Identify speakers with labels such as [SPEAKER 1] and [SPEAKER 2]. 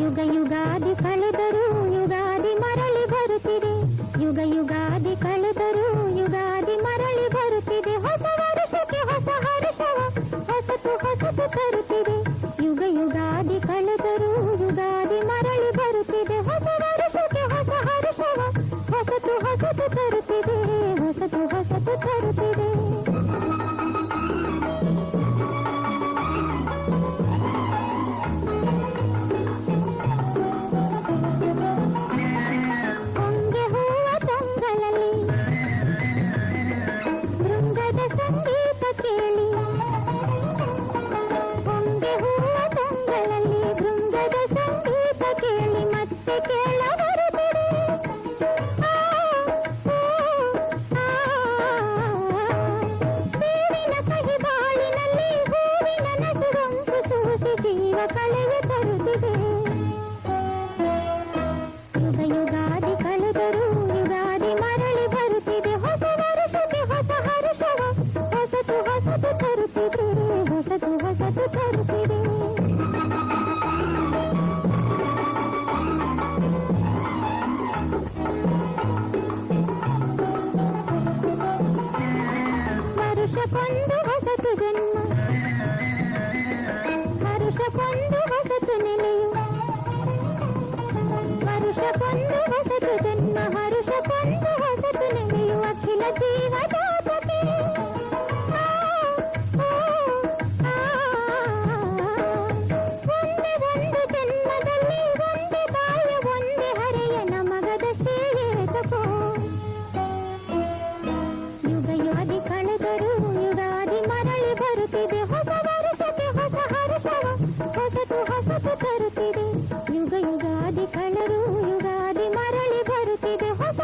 [SPEAKER 1] ಯುಗ ಯುಗಾದಿ ಕಳೆದರು ಯುಗಾದಿ ಮರಳಿ ಬರುತ್ತಿದೆ ಯುಗ ಯುಗಾದಿ ಕಳೆದರು ಯುಗಾದಿ ಮರಳಿ ಬರುತ್ತಿದೆ ಹೊಸ ಯುಗಾದಿ ಕಳೆದರೂ ಯುಗಾದಿ ಮರಳಿ ಬರುತ್ತಿದೆ ಹೊಸ ಹೊಸತು ತರುತ್ತಿದೆ ಹೊಸತು ಹೊಸತು ತರು హర్ష పన్ను వసతు జన్మ పన్ను ಯುಗಾದಿ ಕಳರು ಯುಗಾದಿ ಮರಳಿ ಬರುತ್ತಿದೆ ಹೊಸ